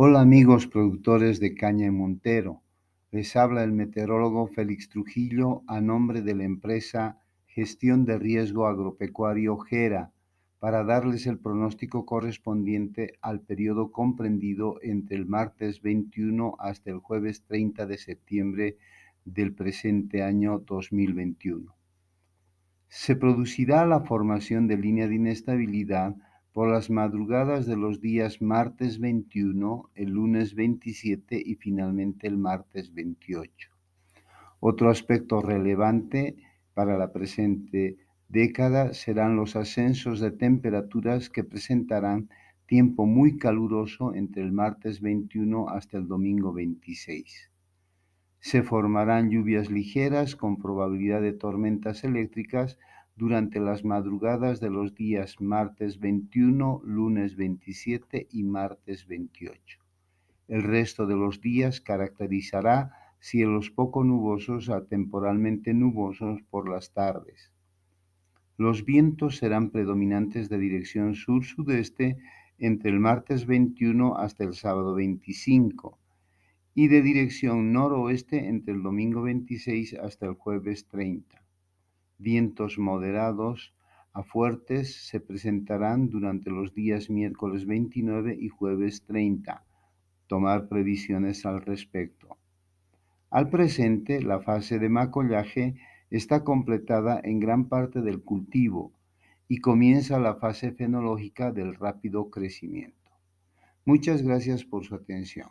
Hola amigos productores de caña en Montero. Les habla el meteorólogo Félix Trujillo a nombre de la empresa Gestión de Riesgo Agropecuario GERA para darles el pronóstico correspondiente al periodo comprendido entre el martes 21 hasta el jueves 30 de septiembre del presente año 2021. Se producirá la formación de línea de inestabilidad por las madrugadas de los días martes 21, el lunes 27 y finalmente el martes 28. Otro aspecto relevante para la presente década serán los ascensos de temperaturas que presentarán tiempo muy caluroso entre el martes 21 hasta el domingo 26. Se formarán lluvias ligeras con probabilidad de tormentas eléctricas durante las madrugadas de los días martes 21, lunes 27 y martes 28. El resto de los días caracterizará cielos poco nubosos a temporalmente nubosos por las tardes. Los vientos serán predominantes de dirección sur-sudeste entre el martes 21 hasta el sábado 25 y de dirección noroeste entre el domingo 26 hasta el jueves 30. Vientos moderados a fuertes se presentarán durante los días miércoles 29 y jueves 30. Tomar previsiones al respecto. Al presente, la fase de macollaje está completada en gran parte del cultivo y comienza la fase fenológica del rápido crecimiento. Muchas gracias por su atención.